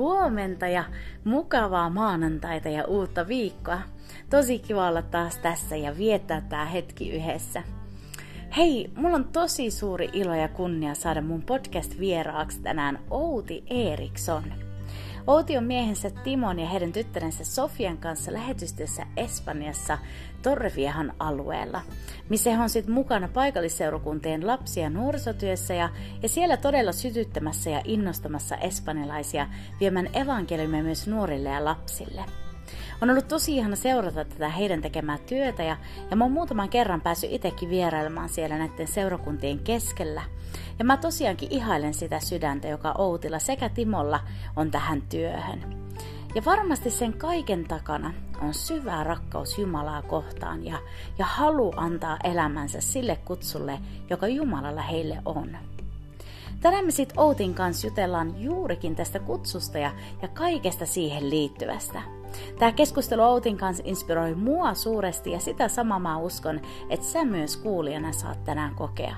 Huomenta ja mukavaa maanantaita ja uutta viikkoa. Tosi kiva olla taas tässä ja viettää tämä hetki yhdessä. Hei, mulla on tosi suuri ilo ja kunnia saada mun podcast-vieraaksi tänään Outi Eriksson. Outi on miehensä Timon ja heidän tyttärensä Sofian kanssa lähetystyössä Espanjassa Torreviehan alueella, missä he on sitten mukana paikallisseurakuntien lapsia ja nuorisotyössä ja, ja siellä todella sytyttämässä ja innostamassa espanjalaisia viemään evankeliumia myös nuorille ja lapsille. On ollut tosi ihana seurata tätä heidän tekemää työtä ja, ja mä oon muutaman kerran päässyt itsekin vierailemaan siellä näiden seurakuntien keskellä. Ja mä tosiaankin ihailen sitä sydäntä, joka Outilla sekä Timolla on tähän työhön. Ja varmasti sen kaiken takana on syvä rakkaus Jumalaa kohtaan ja, ja halu antaa elämänsä sille kutsulle, joka Jumalalla heille on. Tänään me sitten Outin kanssa jutellaan juurikin tästä kutsusta ja, ja kaikesta siihen liittyvästä. Tämä keskustelu Outin kanssa inspiroi mua suuresti ja sitä samaa mä uskon, että sä myös kuulijana saat tänään kokea.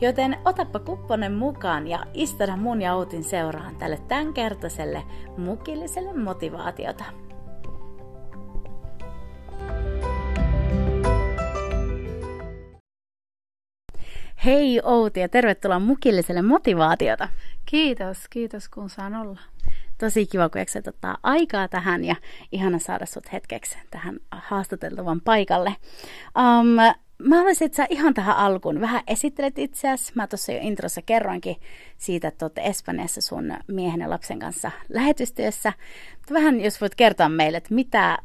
Joten otappa kupponen mukaan ja istuta mun ja Outin seuraan tälle tämänkertaiselle mukilliselle motivaatiota. Hei Outi ja tervetuloa mukilliselle motivaatiota. Kiitos, kiitos kun saan olla. Tosi kiva, kun jaksat ottaa aikaa tähän ja ihana saada sut hetkeksi tähän haastateltavan paikalle. Um, mä haluaisin, että sä ihan tähän alkuun vähän esittelet itseäsi. Mä tuossa jo introssa kerroinkin siitä, että olette Espanjassa sun miehen ja lapsen kanssa lähetystyössä. Mutta vähän jos voit kertoa meille, että mitä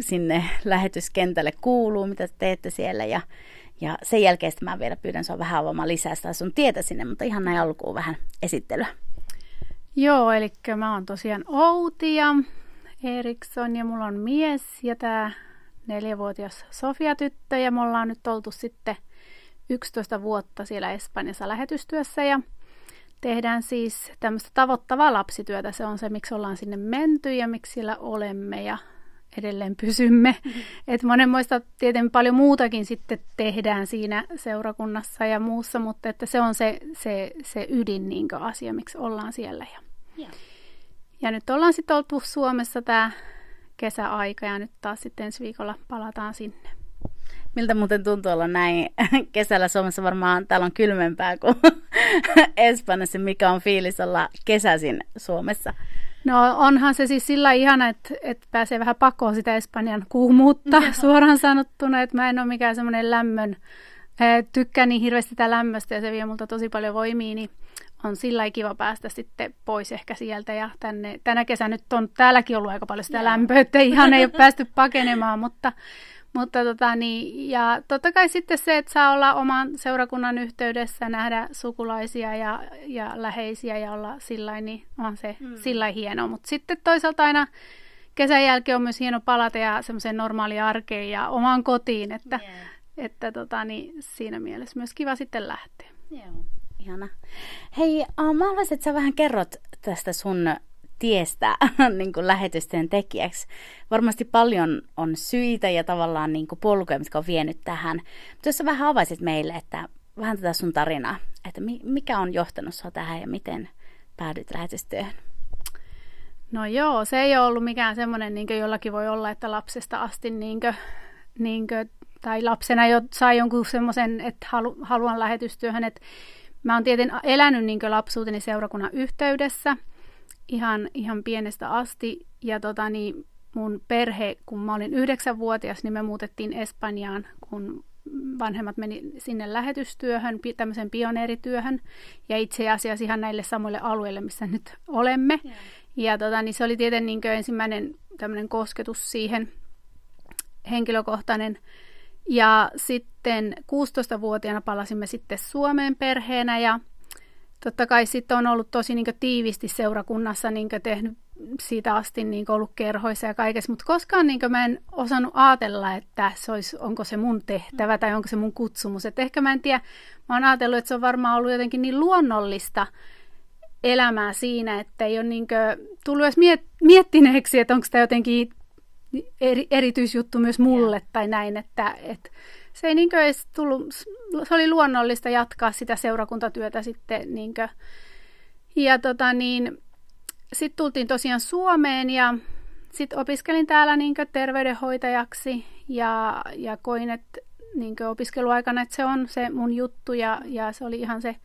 sinne lähetyskentälle kuuluu, mitä te teette siellä ja ja sen jälkeen mä vielä pyydän sua vähän avaamaan lisää sitä sun tietä sinne, mutta ihan näin alkuun vähän esittelyä. Joo, eli mä oon tosiaan Outi ja Eriksson ja mulla on mies ja tämä neljävuotias Sofia-tyttö ja me ollaan nyt oltu sitten 11 vuotta siellä Espanjassa lähetystyössä ja tehdään siis tämmöistä tavoittavaa lapsityötä. Se on se, miksi ollaan sinne menty ja miksi siellä olemme ja edelleen pysymme. Mm-hmm. Et monenmoista tietenkin paljon muutakin sitten tehdään siinä seurakunnassa ja muussa, mutta että se on se, se, se ydin niin asia, miksi ollaan siellä. Ja, yeah. ja nyt ollaan sitten oltu Suomessa tämä kesäaika ja nyt taas sitten ensi viikolla palataan sinne. Miltä muuten tuntuu olla näin kesällä Suomessa? Varmaan täällä on kylmempää kuin Espanjassa. Mikä on fiilis olla kesäisin Suomessa? No onhan se siis sillä ihana, että, että pääsee vähän pakoon sitä Espanjan kuumuutta Joo. suoraan sanottuna, että mä en ole mikään semmoinen lämmön, tykkään niin hirveästi sitä lämmöstä ja se vie multa tosi paljon voimia, niin on sillä kiva päästä sitten pois ehkä sieltä ja tänne, tänä kesänä nyt on täälläkin ollut aika paljon sitä Joo. lämpöä, että ihan ei ole päästy pakenemaan, mutta mutta tota, niin, ja totta kai sitten se, että saa olla oman seurakunnan yhteydessä, nähdä sukulaisia ja, ja läheisiä ja olla sillä niin on se mm. sillä hienoa. Mutta sitten toisaalta aina kesän jälkeen on myös hieno palata ja semmoiseen normaaliin arkeen ja omaan kotiin, että, yeah. että tota, niin, siinä mielessä myös kiva sitten lähteä. Joo, ihana. Hei, uh, mä haluaisin, että sä vähän kerrot tästä sun tiestä niin kuin lähetysten tekijäksi. Varmasti paljon on syitä ja tavallaan niin kuin polkuja, mitkä on vienyt tähän. Mutta jos sä vähän avaisit meille, että vähän tätä sun tarinaa, että mikä on johtanut sua tähän ja miten päädyit lähetystyöhön? No joo, se ei ole ollut mikään semmoinen, niin jollakin voi olla, että lapsesta asti niin kuin, niin kuin, tai lapsena jo sai jonkun semmoisen, että halu, haluan lähetystyöhön, että mä oon tietenkin elänyt niin lapsuuteni seurakunnan yhteydessä – ihan, ihan pienestä asti. Ja tota, niin mun perhe, kun mä olin yhdeksänvuotias, niin me muutettiin Espanjaan, kun vanhemmat meni sinne lähetystyöhön, tämmöisen pioneerityöhön, ja itse asiassa ihan näille samoille alueille, missä nyt olemme. Yeah. Ja tota, niin se oli tietenkin niin ensimmäinen tämmöinen kosketus siihen henkilökohtainen. Ja sitten 16-vuotiaana palasimme sitten Suomeen perheenä, ja totta kai sitten on ollut tosi niin tiivisti seurakunnassa niin tehnyt siitä asti niin ollut kerhoissa ja kaikessa, mutta koskaan niin mä en osannut ajatella, että se olisi, onko se mun tehtävä tai onko se mun kutsumus. Et ehkä mä en tiedä, mä oon ajatellut, että se on varmaan ollut jotenkin niin luonnollista elämää siinä, että ei ole niin tullut edes miet- miettineeksi, että onko tämä jotenkin eri, erityisjuttu myös mulle yeah. tai näin, että, että se ei niin edes tullut, se oli luonnollista jatkaa sitä seurakuntatyötä sitten niin kuin, ja tota niin, sitten tultiin tosiaan Suomeen ja sitten opiskelin täällä niin terveydenhoitajaksi ja, ja koin, että niin opiskeluaikana, että se on se mun juttu ja, ja se oli ihan se,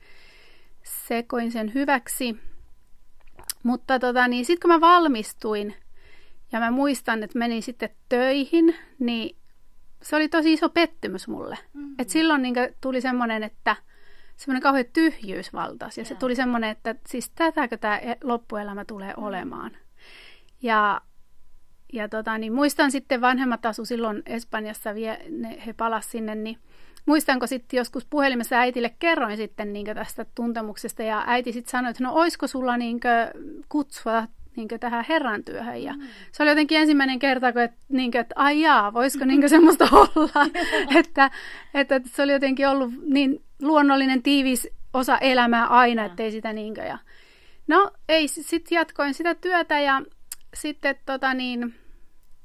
se koin sen hyväksi. Mutta tota, niin sitten kun mä valmistuin ja mä muistan, että menin sitten töihin, niin se oli tosi iso pettymys mulle. Mm-hmm. Et silloin niin tuli semmoinen, että – semmoinen kauhean tyhjyys valtasi. Ja se tuli semmoinen, että siis tätäkö tämä e- loppuelämä tulee mm. olemaan. Ja, ja tota, niin muistan sitten vanhemmat asu silloin Espanjassa, vie, ne, he palas sinne, niin muistanko sitten joskus puhelimessa äitille kerroin sitten niin tästä tuntemuksesta ja äiti sitten sanoi, että no oisko sulla niin kutsua niin tähän Herran työhön. Ja mm. Se oli jotenkin ensimmäinen kerta, kun, että, niin kuin, että ai jaa, voisiko niin semmoista olla. että, että se oli jotenkin ollut niin luonnollinen, tiivis osa elämää aina, ettei sitä niinkö. Ja... No ei, sitten jatkoin sitä työtä ja sitten, tota niin,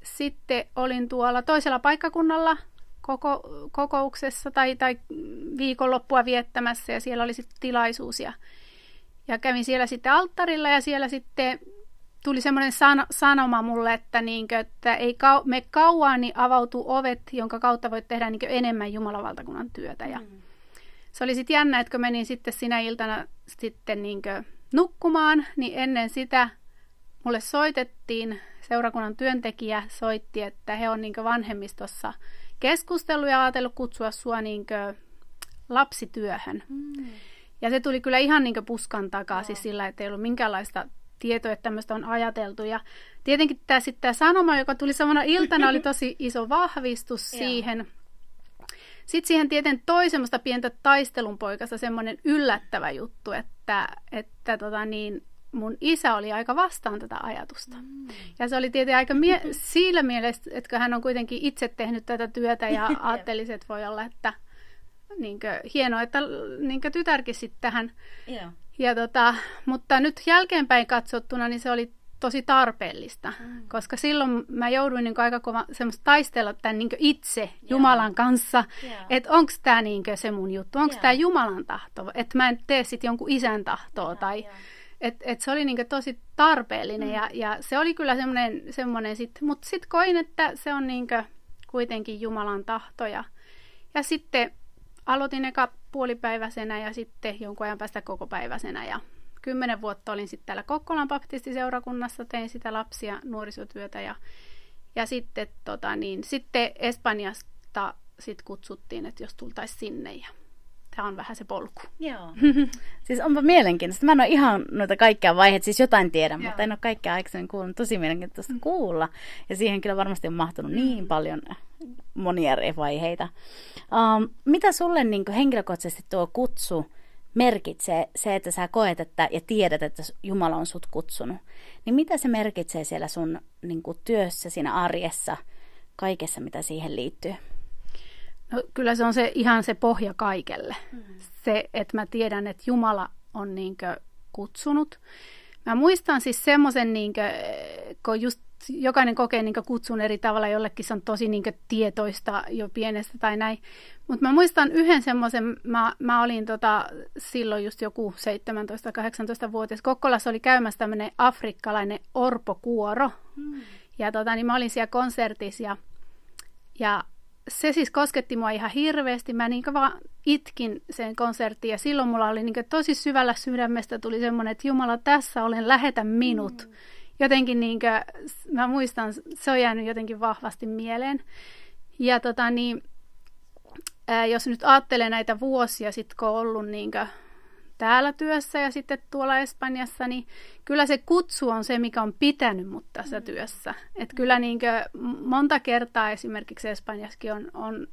sitten olin tuolla toisella paikkakunnalla koko, kokouksessa tai, tai viikonloppua viettämässä ja siellä oli sitten tilaisuus ja, ja kävin siellä sitten alttarilla ja siellä sitten tuli semmoinen san- sanoma mulle, että, niinkö, että ei kau- me kauan niin avautuu ovet, jonka kautta voit tehdä niinkö enemmän Jumalan valtakunnan työtä. Ja mm se oli sitten jännä, että kun menin sitten sinä iltana sitten niin nukkumaan, niin ennen sitä mulle soitettiin, seurakunnan työntekijä soitti, että he on niin vanhemmistossa keskustellut ja ajatellut kutsua sua niin lapsityöhön. Mm. Ja se tuli kyllä ihan niin puskan takaa, no. siis sillä, että ei ollut minkäänlaista tietoa, että tämmöistä on ajateltu. Ja tietenkin tämä sitten tämä sanoma, joka tuli samana iltana, oli tosi iso vahvistus siihen. Sitten siihen tieten toi semmoista pientä taistelunpoikasta semmoinen yllättävä juttu, että, että tota niin, mun isä oli aika vastaan tätä ajatusta. Mm. Ja se oli tietenkin aika mie- siinä mielessä, että hän on kuitenkin itse tehnyt tätä työtä ja ajattelisi, että voi olla, että niinkö, hienoa, että niinkö tytärkin sitten tähän. Yeah. Ja tota, mutta nyt jälkeenpäin katsottuna, niin se oli tosi tarpeellista, mm. koska silloin mä jouduin niin aika kova semmoista taistella tämän niin itse yeah. Jumalan kanssa, yeah. että onko tämä niin se mun juttu, onko yeah. tämä Jumalan tahto, että mä en tee sitten jonkun isän tahtoa yeah, tai yeah. Et, et se oli niin tosi tarpeellinen mm. ja, ja se oli kyllä semmoinen, semmoinen sit, mutta sitten koin, että se on niin kuitenkin Jumalan tahto ja, ja sitten aloitin eka puolipäiväisenä ja sitten jonkun ajan päästä kokopäiväisenä ja kymmenen vuotta olin sitten täällä Kokkolan baptistiseurakunnassa, tein sitä lapsia nuorisotyötä ja, ja sitten, tota, niin, sitten Espanjasta sit kutsuttiin, että jos tultaisiin sinne ja tämä on vähän se polku. Joo. siis onpa mielenkiintoista. Mä en ole ihan noita kaikkia vaiheita, siis jotain tiedän, Joo. mutta en ole kaikkea aikaisemmin kuullut. Tosi mielenkiintoista mm. kuulla. Ja siihen kyllä varmasti on mahtunut mm. niin paljon monia eri vaiheita. Um, mitä sulle niin henkilökohtaisesti tuo kutsu merkitsee se, että sä koet että, ja tiedät, että Jumala on sut kutsunut, niin mitä se merkitsee siellä sun niin kuin, työssä, siinä arjessa, kaikessa, mitä siihen liittyy? No, kyllä se on se, ihan se pohja kaikelle. Mm. Se, että mä tiedän, että Jumala on niin kutsunut. Mä muistan siis semmoisen, niin kun just jokainen kokee niin kutsun eri tavalla, jollekin se on tosi niin tietoista jo pienestä tai näin. Mutta mä muistan yhden semmoisen, mä, mä olin tota, silloin just joku 17-18-vuotias. Kokkolassa oli käymässä tämmöinen afrikkalainen orpokuoro. Hmm. Ja tota, niin mä olin siellä konsertissa ja, ja se siis kosketti mua ihan hirveästi. Mä niin vaan itkin sen konsertin ja silloin mulla oli niin tosi syvällä sydämestä tuli semmoinen, että Jumala, tässä olen, lähetä minut. Hmm jotenkin niin kuin, mä muistan, se on jäänyt jotenkin vahvasti mieleen. Ja tota niin, ää, jos nyt ajattelee näitä vuosia sitten, kun on ollut niin kuin, täällä työssä ja sitten tuolla Espanjassa, niin kyllä se kutsu on se, mikä on pitänyt mut tässä mm. työssä. Et kyllä niin kuin, monta kertaa esimerkiksi Espanjassakin on, on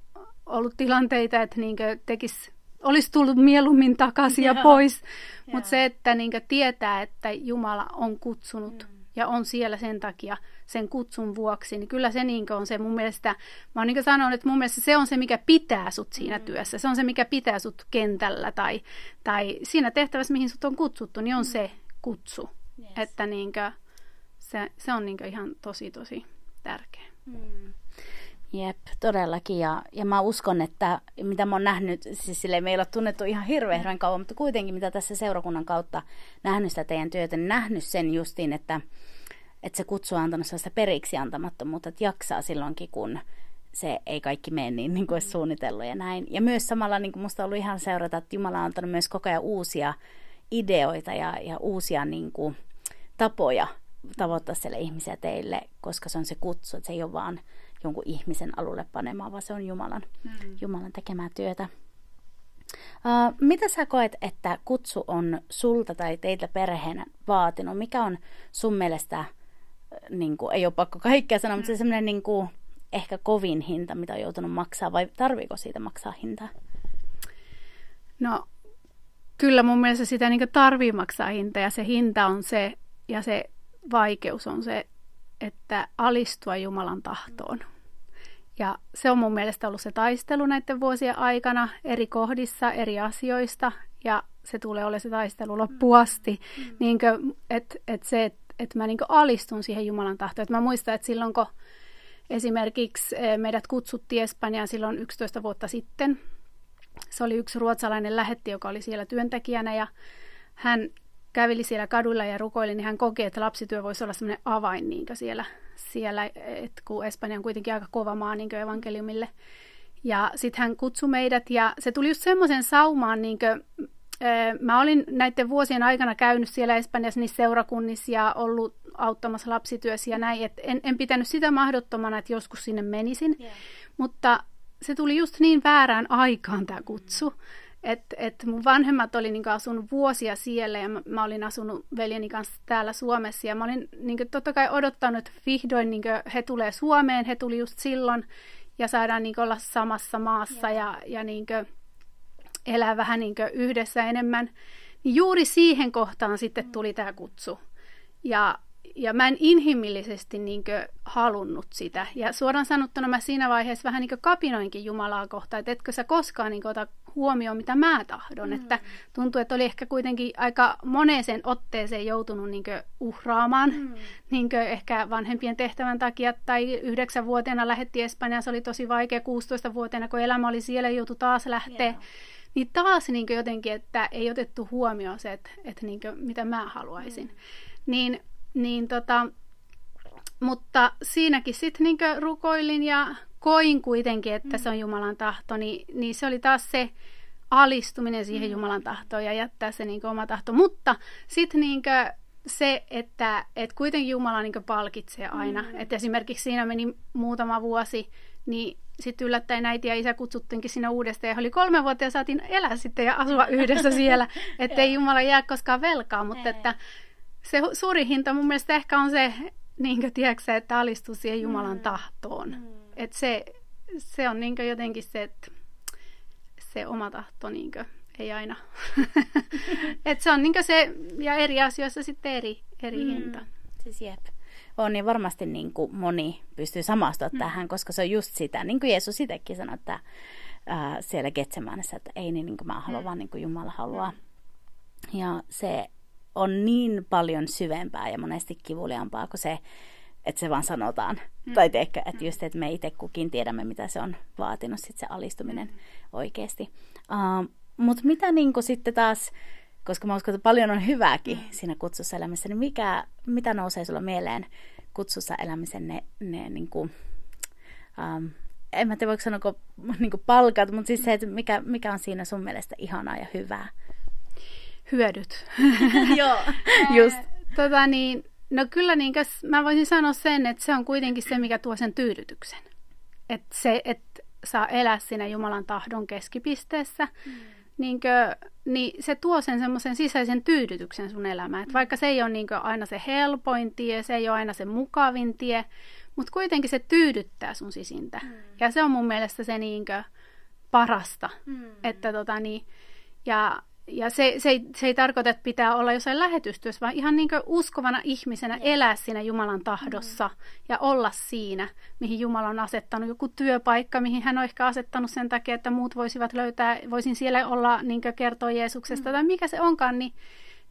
ollut tilanteita, että niin tekisi olisi tullut mieluummin takaisin ja pois. Mutta se, että niin tietää, että Jumala on kutsunut mm ja on siellä sen takia sen kutsun vuoksi, niin kyllä se niin on se mun mielestä, mä oon niin sanonut, että mun mielestä se on se, mikä pitää sut siinä mm. työssä, se on se, mikä pitää sut kentällä tai, tai siinä tehtävässä, mihin sut on kutsuttu, niin on mm. se kutsu, yes. että niin kuin, se, se on niin ihan tosi tosi tärkeä. Mm. Jep, todellakin. Ja, ja mä uskon, että mitä mä oon nähnyt, siis sille me ei ole tunnettu ihan hirveän kauan, mutta kuitenkin mitä tässä seurakunnan kautta nähnyt sitä teidän työtä, niin nähnyt sen justiin, että, että se kutsu on antanut sellaista periksi antamattomuutta, että jaksaa silloinkin, kun se ei kaikki mene niin, niin kuin olisi suunnitellut ja näin. Ja myös samalla niin kuin musta on ollut ihan seurata, että Jumala on antanut myös koko ajan uusia ideoita ja, ja uusia niin kuin, tapoja tavoittaa siellä ihmisiä teille, koska se on se kutsu, että se ei ole vaan jonkun ihmisen alulle panemaan, vaan se on Jumalan, mm. Jumalan tekemää työtä. Uh, mitä sä koet, että kutsu on sulta tai teiltä perheenä vaatinut? Mikä on sun mielestä, niin kuin, ei ole pakko kaikkea sanoa, mm. mutta se semmoinen niin kuin, ehkä kovin hinta, mitä on joutunut maksaa, vai tarviiko siitä maksaa hintaa? No, kyllä mun mielestä sitä niin tarvii maksaa hinta, ja se hinta on se, ja se vaikeus on se, että alistua Jumalan tahtoon. Ja se on mun mielestä ollut se taistelu näiden vuosien aikana eri kohdissa, eri asioista, ja se tulee olemaan se taistelu loppuasti. Mm. mm. Niin että et se, että et mä niin alistun siihen Jumalan tahtoon. Et mä muistan, että silloin kun esimerkiksi eh, meidät kutsuttiin Espanjaan silloin 11 vuotta sitten, se oli yksi ruotsalainen lähetti, joka oli siellä työntekijänä, ja hän käveli siellä kadulla ja rukoili, niin hän koki, että lapsityö voisi olla sellainen avain niin siellä, siellä että kun Espanja on kuitenkin aika kova maa niin evankeliumille. Ja sitten hän kutsui meidät ja se tuli just semmoisen saumaan, niin kuin, mä olin näiden vuosien aikana käynyt siellä Espanjassa niissä seurakunnissa ja ollut auttamassa lapsityössä ja näin, että en, en pitänyt sitä mahdottomana, että joskus sinne menisin, yeah. mutta se tuli just niin väärään aikaan tämä kutsu, mm että et mun vanhemmat oli niinku asunut vuosia siellä ja mä, mä olin asunut veljeni kanssa täällä Suomessa. Ja mä olin niinku totta kai odottanut, että vihdoin niinku he tulee Suomeen, he tuli just silloin ja saadaan niinku olla samassa maassa ja, ja niinku elää vähän niinku yhdessä enemmän. Niin juuri siihen kohtaan sitten tuli tämä kutsu. Ja ja mä en inhimillisesti niin halunnut sitä. Ja suoraan sanottuna mä siinä vaiheessa vähän niin kapinoinkin Jumalaa kohtaan, että etkö sä koskaan niin ota huomioon, mitä mä tahdon. Mm. Että tuntuu, että oli ehkä kuitenkin aika moneeseen otteeseen joutunut niin uhraamaan, mm. niin ehkä vanhempien tehtävän takia. Tai yhdeksänvuotiaana lähetti Espanjaan, se oli tosi vaikea. 16-vuotiaana, kun elämä oli siellä, joutui taas lähteä. Yeah. Niin taas niin jotenkin, että ei otettu huomioon se, että, että niin mitä mä haluaisin. Mm. Niin niin tota, mutta siinäkin sitten niin rukoilin ja koin kuitenkin, että mm. se on Jumalan tahto, niin, niin se oli taas se alistuminen siihen mm. Jumalan tahtoon ja jättää se niin oma tahto. Mutta sitten niin se, että, että kuitenkin Jumala niin palkitsee aina. Mm. Että esimerkiksi siinä meni muutama vuosi, niin sitten yllättäen äiti ja isä kutsuttiinkin sinne uudestaan. Ja oli kolme vuotta ja saatiin elää sitten ja asua yhdessä siellä. Että ei Jumala jää koskaan velkaa, mutta että se suuri hinta mun mielestä ehkä on se, niin kuin, tiedätkö, että alistuu siihen Jumalan mm. tahtoon. Mm. Että se, se on niin jotenkin se, että se oma tahto niin kuin, ei aina. että se on niin se, ja eri asioissa sitten eri, eri mm. hinta. Siis jep. On niin varmasti niin kuin moni pystyy samastumaan mm. tähän, koska se on just sitä, niin kuin Jeesus itsekin sanoi, että ää, siellä Getsemanessa, että ei niin, niin kuin mä haluan, mm. vaan niin kuin Jumala haluaa. Mm. Ja se on niin paljon syvempää ja monesti kivuliaampaa kuin se, että se vaan sanotaan. Mm. Tai teekö, että just, että me itse kukin tiedämme, mitä se on vaatinut, sit se alistuminen mm. oikeasti. Uh, Mutta mitä niin sitten taas, koska mä uskon, että paljon on hyvääkin mm. siinä kutsussa elämisessä, niin mikä, mitä nousee sulla mieleen kutsussa elämisen ne, ne niin kuin, um, en mä tiedä voiko sanoa niin palkat, mutta siis se, että mikä, mikä on siinä sun mielestä ihanaa ja hyvää hyödyt. Joo. Just. Tota niin, no kyllä niin, mä voisin sanoa sen, että se on kuitenkin se, mikä tuo sen tyydytyksen. Että se, että saa elää siinä Jumalan tahdon keskipisteessä, mm. niin, kuin, niin se tuo sen semmoisen sisäisen tyydytyksen sun elämään. Että vaikka se ei ole niin aina se helpoin tie, se ei ole aina se mukavin tie, mutta kuitenkin se tyydyttää sun sisintä. Mm. Ja se on mun mielestä se niin parasta. Mm. Että tota niin, ja ja se, se, ei, se ei tarkoita, että pitää olla jossain lähetystyössä, vaan ihan niin uskovana ihmisenä elää siinä Jumalan tahdossa mm. ja olla siinä, mihin Jumala on asettanut. Joku työpaikka, mihin hän on ehkä asettanut sen takia, että muut voisivat löytää, voisin siellä olla niin kertoa Jeesuksesta mm. tai mikä se onkaan, niin,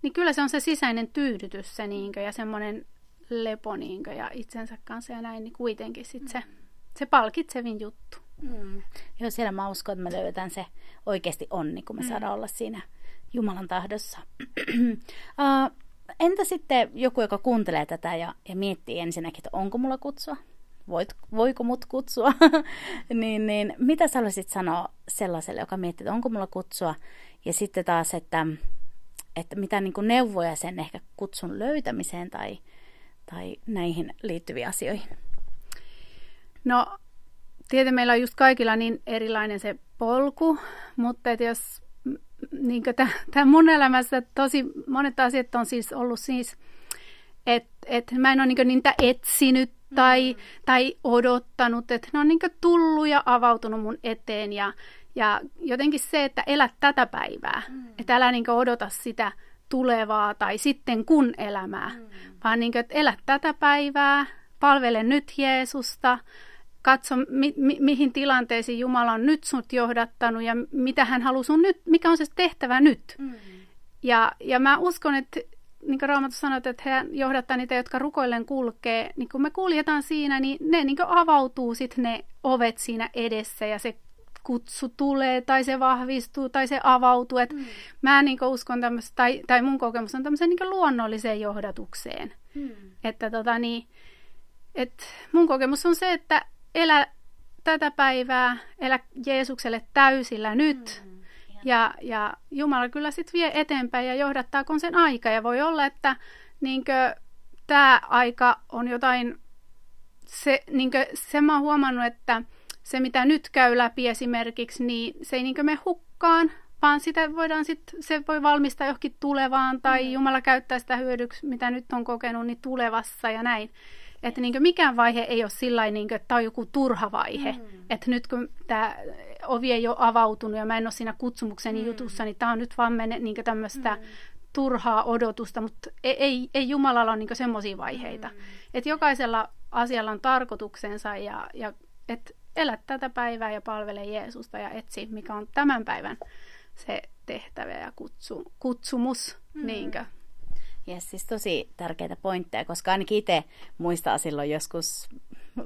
niin kyllä se on se sisäinen tyydytys se niin ja semmoinen lepo niin ja itsensä kanssa ja näin, niin kuitenkin sit se, mm. se palkitsevin juttu. Mm. Joo, siellä mä uskon, että me löydetään se oikeasti onni, kun me mm. saadaan olla siinä Jumalan tahdossa. uh, entä sitten joku, joka kuuntelee tätä ja, ja miettii ensinnäkin, että onko mulla kutsua? Voit, voiko mut kutsua? niin, niin, mitä sä haluaisit sanoa sellaiselle, joka miettii, että onko mulla kutsua? Ja sitten taas, että, että mitä niin kuin neuvoja sen ehkä kutsun löytämiseen tai, tai näihin liittyviin asioihin? No, tietenkin meillä on just kaikilla niin erilainen se polku, mutta että jos niin tämä mun elämässä tosi monet asiat on siis ollut siis, että et mä en ole niin niitä etsinyt tai, mm. tai odottanut, että ne on niin tullut ja avautunut mun eteen ja, ja jotenkin se, että elät tätä päivää, mm. että älä niin odota sitä tulevaa tai sitten kun elämää, mm. vaan niin kuin, että elät tätä päivää, palvele nyt Jeesusta, katso, mi, mi, mihin tilanteisiin Jumala on nyt sinut johdattanut ja mitä hän haluaa sun nyt, mikä on se tehtävä nyt. Mm. Ja, ja mä uskon, että niin kuin Raamattu sanoi, että hän johdattaa niitä, jotka rukoilleen kulkee, niin kun me kuljetaan siinä, niin ne niin avautuu sitten ne ovet siinä edessä ja se kutsu tulee tai se vahvistuu tai se avautuu. Et mm. Mä niin uskon tämmöistä, tai, tai mun kokemus on tämmöiseen niin luonnolliseen johdatukseen. Mm. Että tota niin, et mun kokemus on se, että elä tätä päivää, elä Jeesukselle täysillä nyt. Mm, ja, ja Jumala kyllä sitten vie eteenpäin ja johdattaa kun sen aika. Ja voi olla, että niinkö, tämä aika on jotain, se, niinkö, se mä oon huomannut, että se mitä nyt käy läpi esimerkiksi, niin se ei niinkö me hukkaan, vaan sitä voidaan sit, se voi valmistaa johonkin tulevaan tai mm. Jumala käyttää sitä hyödyksi, mitä nyt on kokenut, niin tulevassa ja näin. Että niin mikään vaihe ei ole sillä niin että tämä on joku turha vaihe. Mm. Että nyt kun tämä ovi ei ole avautunut ja mä en ole siinä kutsumukseni mm. jutussa, niin tämä on nyt vaan mene, niin tämmöistä mm. turhaa odotusta, mutta ei, ei, ei Jumalalla ole niin semmoisia vaiheita. Mm. Että jokaisella asialla on tarkoituksensa ja, ja että elä tätä päivää ja palvele Jeesusta ja etsi, mikä on tämän päivän se tehtävä ja kutsu, kutsumus. Mm. Niinkö? Yes, siis tosi tärkeitä pointteja, koska ainakin itse muistaa silloin joskus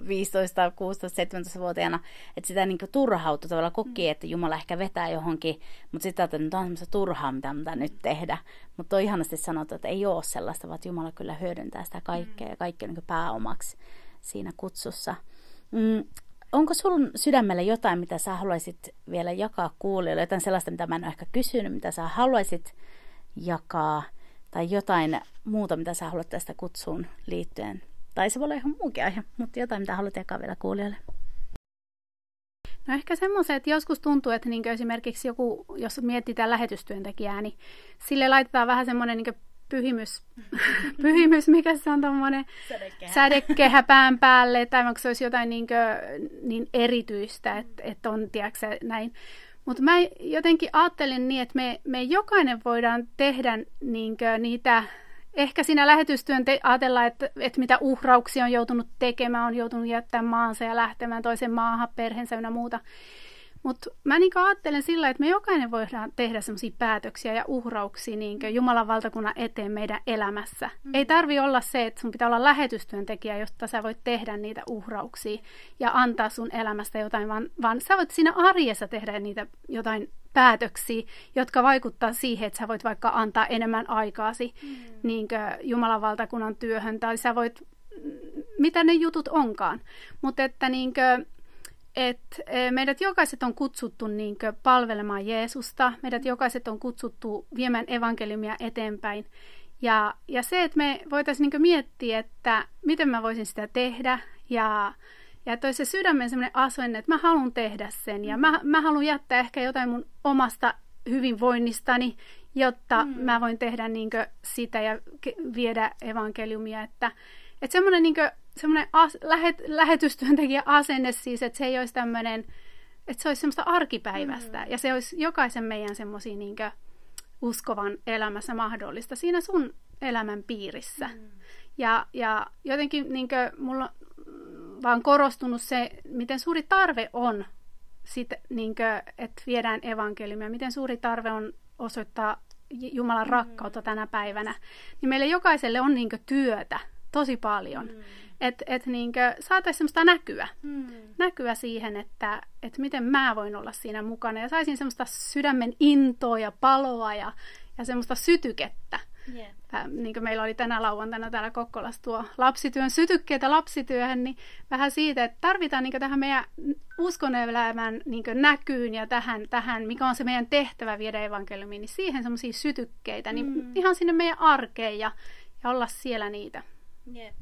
15, 16, 17-vuotiaana, että sitä niin turhautui tavallaan koki, mm. että Jumala ehkä vetää johonkin, mutta sitten että nyt on semmoista turhaa, mitä mitä nyt tehdä. Mutta on ihanasti sanottu, että ei ole sellaista, vaan Jumala kyllä hyödyntää sitä kaikkea ja kaikki on niin pääomaksi siinä kutsussa. Mm, onko sun sydämellä jotain, mitä sä haluaisit vielä jakaa kuulijoille, jotain sellaista, mitä mä en ole ehkä kysynyt, mitä sä haluaisit jakaa – tai jotain muuta, mitä sä haluat tästä kutsuun liittyen. Tai se voi olla ihan muukin aihe, mutta jotain, mitä haluat jakaa vielä kuulijoille. No ehkä semmoisen, että joskus tuntuu, että niin esimerkiksi joku, jos mietitään lähetystyöntekijää, niin sille laitetaan vähän semmoinen niin pyhimys, pyhimys, mikä se on tuommoinen sädekehä. sädekehä pään päälle, tai onko se olisi jotain niin, kuin, niin erityistä, että, että on, tiedätkö, näin. Mutta mä jotenkin ajattelen niin, että me, me jokainen voidaan tehdä niinkö, niitä, ehkä siinä lähetystyön te, ajatella, että, että mitä uhrauksia on joutunut tekemään, on joutunut jättämään maansa ja lähtemään toisen maahan, perheensä ja muuta. Mutta mä niin ajattelen sillä, että me jokainen voidaan tehdä sellaisia päätöksiä ja uhrauksia niin Jumalan valtakunnan eteen meidän elämässä. Mm-hmm. Ei tarvi olla se, että sun pitää olla lähetystyöntekijä, jotta sä voit tehdä niitä uhrauksia ja antaa sun elämästä jotain, vaan, vaan sä voit siinä arjessa tehdä niitä jotain päätöksiä, jotka vaikuttaa siihen, että sä voit vaikka antaa enemmän aikaasi mm-hmm. niin Jumalan valtakunnan työhön, tai sä voit, mitä ne jutut onkaan. Mutta että niin kuin, että e, meidät jokaiset on kutsuttu niin palvelemaan Jeesusta, meidät jokaiset on kutsuttu viemään evankeliumia eteenpäin. Ja, ja se, että me voitaisiin niin miettiä, että miten mä voisin sitä tehdä ja, ja että olisi se sydämen sellainen asenne, että mä haluan tehdä sen ja mä, mä haluan jättää ehkä jotain mun omasta hyvinvoinnistani, jotta mm. mä voin tehdä niin sitä ja viedä evankeliumia, että, että semmoinen niin semmoinen as, lähet, lähetystyöntekijä asenne siis, että se ei olisi tämmöinen, että se olisi semmoista arkipäivästä. Mm. Ja se olisi jokaisen meidän semmoisia niin uskovan elämässä mahdollista siinä sun elämän piirissä. Mm. Ja, ja jotenkin niin mulla on vaan korostunut se, miten suuri tarve on, sit, niin kuin, että viedään evankeliumia, miten suuri tarve on osoittaa Jumalan rakkautta tänä päivänä. Niin meille jokaiselle on niin työtä tosi paljon. Mm. Että et niin saataisiin semmoista näkyä. Mm. Näkyä siihen, että et miten mä voin olla siinä mukana. Ja saisin semmoista sydämen intoa ja paloa ja, ja semmoista sytykettä. Yeah. Tää, niin kuin meillä oli tänä lauantaina täällä Kokkolassa tuo lapsityön sytykkeitä lapsityöhön, niin vähän siitä, että tarvitaan niin tähän meidän uskonelämän niin näkyyn ja tähän, tähän, mikä on se meidän tehtävä viedä evankeliumiin, niin siihen semmoisia sytykkeitä, niin mm. ihan sinne meidän arkeen ja, ja olla siellä niitä. Yep.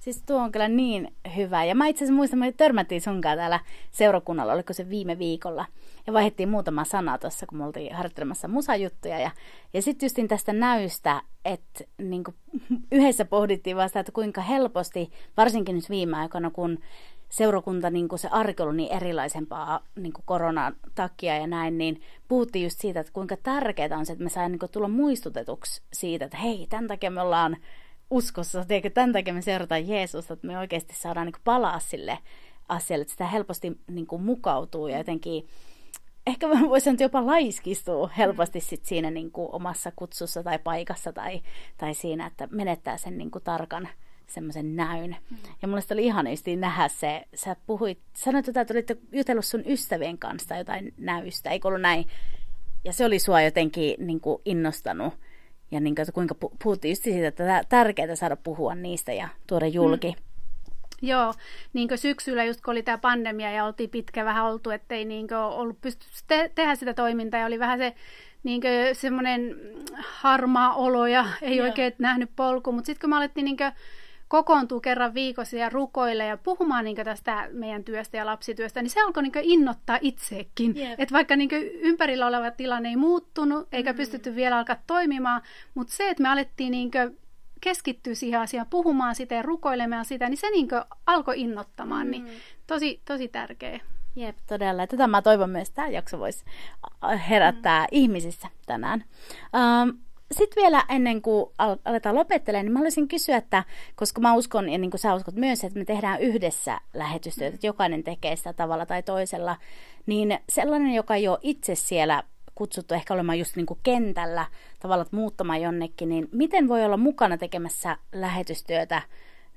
Siis tuo on kyllä niin hyvä. Ja mä itse asiassa muistan, että törmättiin sunkaan täällä seurakunnalla, oliko se viime viikolla. Ja vaihdettiin muutama sana tuossa, kun me oltiin harjoittelemassa musajuttuja. Ja, ja sitten justin tästä näystä, että niin yhdessä pohdittiin vasta, että kuinka helposti, varsinkin nyt viime aikoina, kun seurakunta, niin kuin se arki on niin erilaisempaa niin kuin koronan takia ja näin, niin puhuttiin just siitä, että kuinka tärkeää on se, että me saadaan niin tulla muistutetuksi siitä, että hei, tämän takia me ollaan uskossa, teikö tämän takia me seurataan Jeesusta, että me oikeasti saadaan niin palaa sille asialle, että sitä helposti niin kuin mukautuu ja jotenkin ehkä voisi sanoa, jopa laiskistuu helposti sit siinä niin kuin omassa kutsussa tai paikassa tai, tai siinä, että menettää sen niin kuin tarkan semmoisen näyn. Mm. Ja mulle oli ihan nähdä se, sä puhuit, sanoit että olitte jutellut sun ystävien kanssa jotain näystä, eikö ollut näin? Ja se oli sua jotenkin niin kuin innostanut ja niin kuin, kuinka puhuttiin just siitä, että tärkeää saada puhua niistä ja tuoda julki. Mm. Joo, niin kuin syksyllä just kun oli tämä pandemia ja oltiin pitkä vähän oltu, ettei niin ollut pysty te- tehdä sitä toimintaa ja oli vähän se niin semmoinen harmaa olo ja ei Joo. oikein nähnyt polku, mutta sitten kun me alettiin niin kuin, kokoontuu kerran viikossa ja rukoille ja puhumaan niin tästä meidän työstä ja lapsityöstä, niin se alkoi niin innottaa itsekin. Yep. Että vaikka niin ympärillä oleva tilanne ei muuttunut, eikä mm. pystytty vielä alkaa toimimaan, mutta se, että me alettiin niin keskittyä siihen asiaan, puhumaan sitä ja rukoilemaan sitä, niin se niin alkoi innottamaan. Niin mm. Niin tosi, tosi tärkeä. Jep, todella. Tätä mä toivon myös, että tämä jakso voisi herättää mm. ihmisissä tänään. Um, sitten vielä ennen kuin aletaan lopettelemaan, niin mä haluaisin kysyä, että koska mä uskon, ja niin kuin sä uskot myös, että me tehdään yhdessä lähetystyötä, että jokainen tekee sitä tavalla tai toisella, niin sellainen, joka ei ole itse siellä kutsuttu ehkä olemaan just niin kuin kentällä, tavallaan muuttamaan jonnekin, niin miten voi olla mukana tekemässä lähetystyötä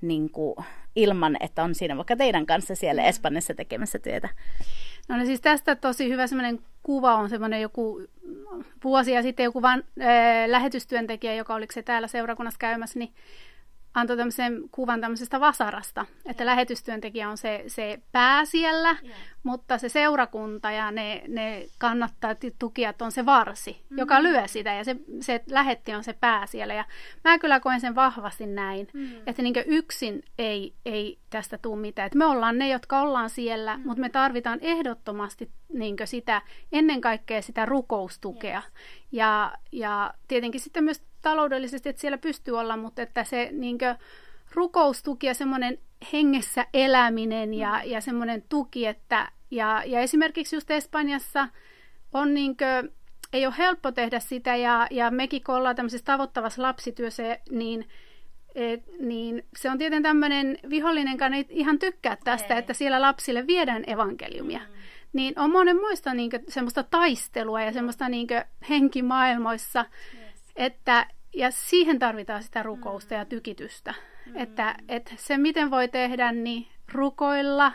niin kuin ilman, että on siinä vaikka teidän kanssa siellä mm. Espanjassa tekemässä työtä? No, no siis tästä tosi hyvä semmoinen kuva on semmoinen joku vuosia sitten joku van, äh, lähetystyöntekijä, joka oliko se täällä seurakunnassa käymässä, niin antoi tämmöisen kuvan tämmöisestä vasarasta, että lähetystyöntekijä on se, se pää siellä, yeah. mutta se seurakunta ja ne, ne kannattaa tukijat on se varsi, mm-hmm. joka lyö sitä ja se, se lähetti on se pää siellä. Ja mä kyllä koen sen vahvasti näin, mm-hmm. että niin yksin ei, ei tästä tule mitään. Että me ollaan ne, jotka ollaan siellä, mm-hmm. mutta me tarvitaan ehdottomasti niin sitä, ennen kaikkea sitä rukoustukea. Yes. Ja, ja tietenkin sitten myös taloudellisesti, että siellä pystyy olla, mutta että se niin rukoustuki ja semmoinen hengessä eläminen ja, mm. ja semmoinen tuki, että ja, ja esimerkiksi just Espanjassa on niin kuin, ei ole helppo tehdä sitä ja, ja mekin kun ollaan tämmöisessä tavoittavassa lapsityössä, niin, et, niin se on tietenkin tämmöinen vihollinen, joka ei ihan tykkää tästä, ei. että siellä lapsille viedään evankeliumia. Mm. Niin on monenmoista niin semmoista taistelua ja semmoista niin henkimaailmoissa, että, ja siihen tarvitaan sitä rukousta ja tykitystä. Mm. Että, että se, miten voi tehdä, niin rukoilla,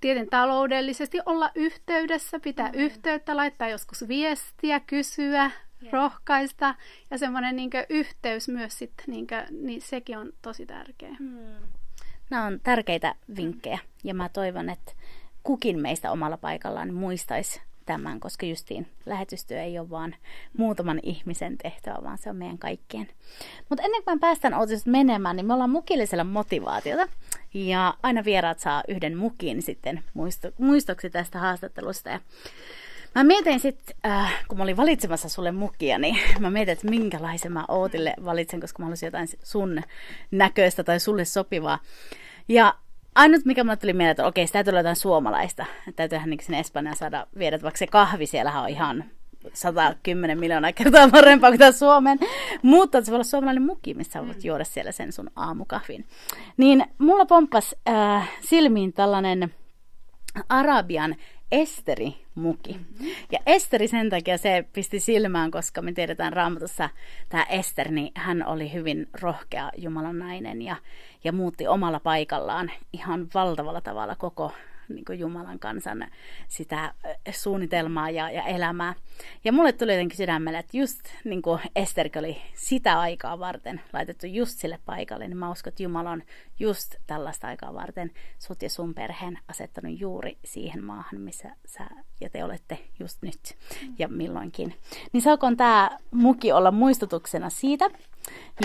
tieten taloudellisesti olla yhteydessä, pitää mm. yhteyttä, laittaa joskus viestiä, kysyä, yeah. rohkaista. Ja semmoinen niin yhteys myös sitten, niin, niin sekin on tosi tärkeä. Mm. Nämä on tärkeitä vinkkejä ja mä toivon, että kukin meistä omalla paikallaan muistaisi tämän, koska justiin lähetystyö ei ole vaan muutaman ihmisen tehtävä, vaan se on meidän kaikkien. Mutta ennen kuin päästään uutisesta menemään, niin me ollaan mukillisella motivaatiota. Ja aina vieraat saa yhden mukin sitten muisto- muistoksi tästä haastattelusta. Ja Mä mietin sitten, äh, kun mä olin valitsemassa sulle mukia, niin mä mietin, että minkälaisen mä Ootille valitsen, koska mä haluaisin jotain sun näköistä tai sulle sopivaa. Ja ainut, mikä mulle tuli mieleen, että okei, sitä täytyy olla jotain suomalaista. Täytyyhän niin sinne Espanjaan saada viedä, vaikka se kahvi siellähän on ihan 110 miljoonaa kertaa parempaa kuin tämä Suomen. Mutta se voi olla suomalainen muki, missä voit juoda siellä sen sun aamukahvin. Niin mulla pomppas äh, silmiin tällainen Arabian Esteri-muki. Mm-hmm. Ja Esteri sen takia se pisti silmään, koska me tiedetään raamatussa tämä Ester, niin hän oli hyvin rohkea Jumalan nainen ja, ja muutti omalla paikallaan ihan valtavalla tavalla koko niin kuin Jumalan kansan sitä suunnitelmaa ja, ja elämää. Ja mulle tuli jotenkin sydämelle, että just niin kuin Esterkin oli sitä aikaa varten laitettu just sille paikalle, niin mä uskon, että Jumala on just tällaista aikaa varten sut ja sun perheen asettanut juuri siihen maahan, missä sä ja te olette just nyt ja milloinkin. Niin saakoon tämä muki olla muistutuksena siitä,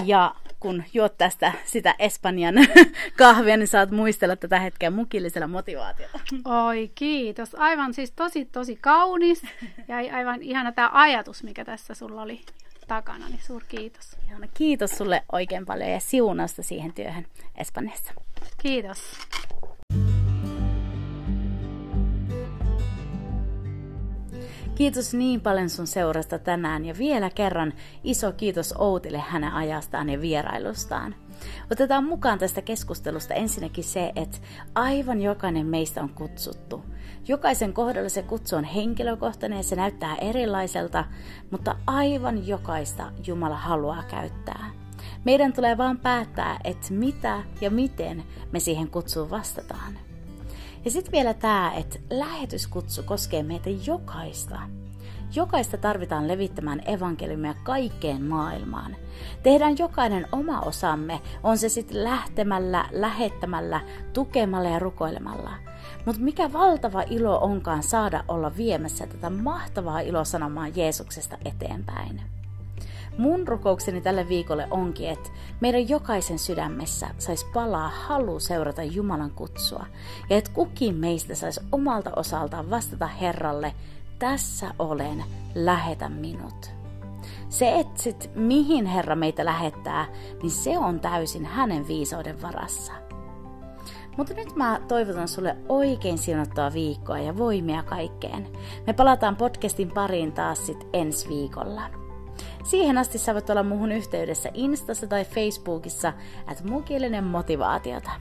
ja kun juot tästä sitä Espanjan kahvia, niin saat muistella tätä hetkeä mukillisella motivaatiolla. Oi, kiitos. Aivan siis tosi, tosi kaunis ja aivan ihana tämä ajatus, mikä tässä sulla oli takana, niin suur kiitos. Ihana. Kiitos sulle oikein paljon ja siunausta siihen työhön Espanjassa. Kiitos. Kiitos niin paljon sun seurasta tänään ja vielä kerran iso kiitos Outille hänen ajastaan ja vierailustaan. Otetaan mukaan tästä keskustelusta ensinnäkin se, että aivan jokainen meistä on kutsuttu. Jokaisen kohdalla se kutsu on henkilökohtainen ja se näyttää erilaiselta, mutta aivan jokaista Jumala haluaa käyttää. Meidän tulee vaan päättää, että mitä ja miten me siihen kutsuun vastataan. Ja sitten vielä tämä, että lähetyskutsu koskee meitä jokaista. Jokaista tarvitaan levittämään evankeliumia kaikkeen maailmaan. Tehdään jokainen oma osamme, on se sitten lähtemällä, lähettämällä, tukemalla ja rukoilemalla. Mutta mikä valtava ilo onkaan saada olla viemässä tätä mahtavaa ilosanomaa Jeesuksesta eteenpäin. Mun rukoukseni tälle viikolle onkin, että meidän jokaisen sydämessä saisi palaa halu seurata Jumalan kutsua ja että kukin meistä saisi omalta osaltaan vastata Herralle, tässä olen, lähetä minut. Se, että sit, mihin Herra meitä lähettää, niin se on täysin hänen viisauden varassa. Mutta nyt mä toivotan sulle oikein siunattua viikkoa ja voimia kaikkeen. Me palataan podcastin pariin taas sit ensi viikolla. Siihen asti sä voit olla muhun yhteydessä Instassa tai Facebookissa että mukillinen motivaatiota.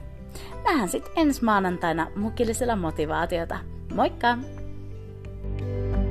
Nähdään sitten ensi maanantaina mukillisella motivaatiota. Moikka! thank you